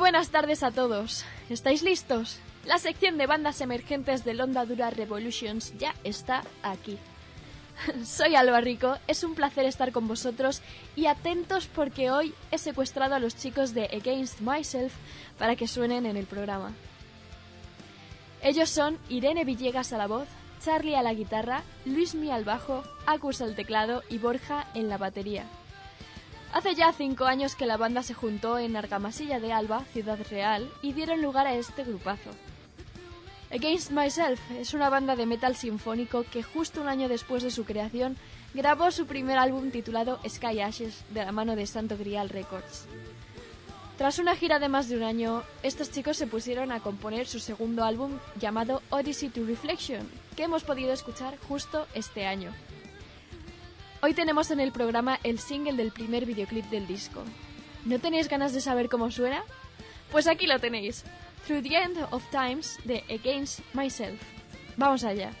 Buenas tardes a todos. ¿Estáis listos? La sección de bandas emergentes de Londa Dura Revolutions ya está aquí. Soy Alba Rico, es un placer estar con vosotros y atentos porque hoy he secuestrado a los chicos de Against Myself para que suenen en el programa. Ellos son Irene Villegas a la voz, Charlie a la guitarra, Luismi al bajo, Acus al teclado y Borja en la batería. Hace ya cinco años que la banda se juntó en Argamasilla de Alba, Ciudad Real, y dieron lugar a este grupazo. Against Myself es una banda de metal sinfónico que justo un año después de su creación grabó su primer álbum titulado Sky Ashes de la mano de Santo Grial Records. Tras una gira de más de un año, estos chicos se pusieron a componer su segundo álbum llamado Odyssey to Reflection, que hemos podido escuchar justo este año. Hoy tenemos en el programa el single del primer videoclip del disco. ¿No tenéis ganas de saber cómo suena? Pues aquí lo tenéis. Through the End of Times de Against Myself. Vamos allá.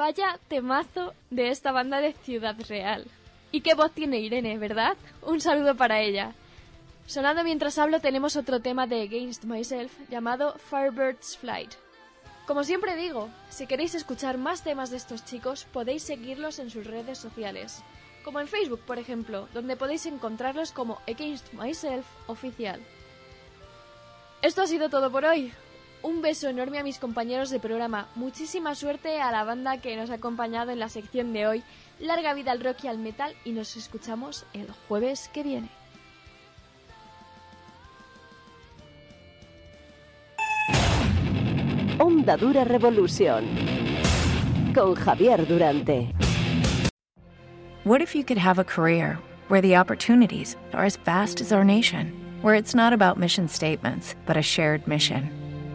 Vaya temazo de esta banda de Ciudad Real. Y qué voz tiene Irene, ¿verdad? Un saludo para ella. Sonando mientras hablo tenemos otro tema de Against Myself llamado Firebird's Flight. Como siempre digo, si queréis escuchar más temas de estos chicos podéis seguirlos en sus redes sociales, como en Facebook por ejemplo, donde podéis encontrarlos como Against Myself oficial. Esto ha sido todo por hoy. Un beso enorme a mis compañeros de programa. Muchísima suerte a la banda que nos ha acompañado en la sección de hoy. Larga vida al rock y al metal y nos escuchamos el jueves que viene. Onda Dura Revolución con Javier Durante. What if you could have a career where the opportunities are as vast as our nation, where it's not about mission statements, but a shared mission?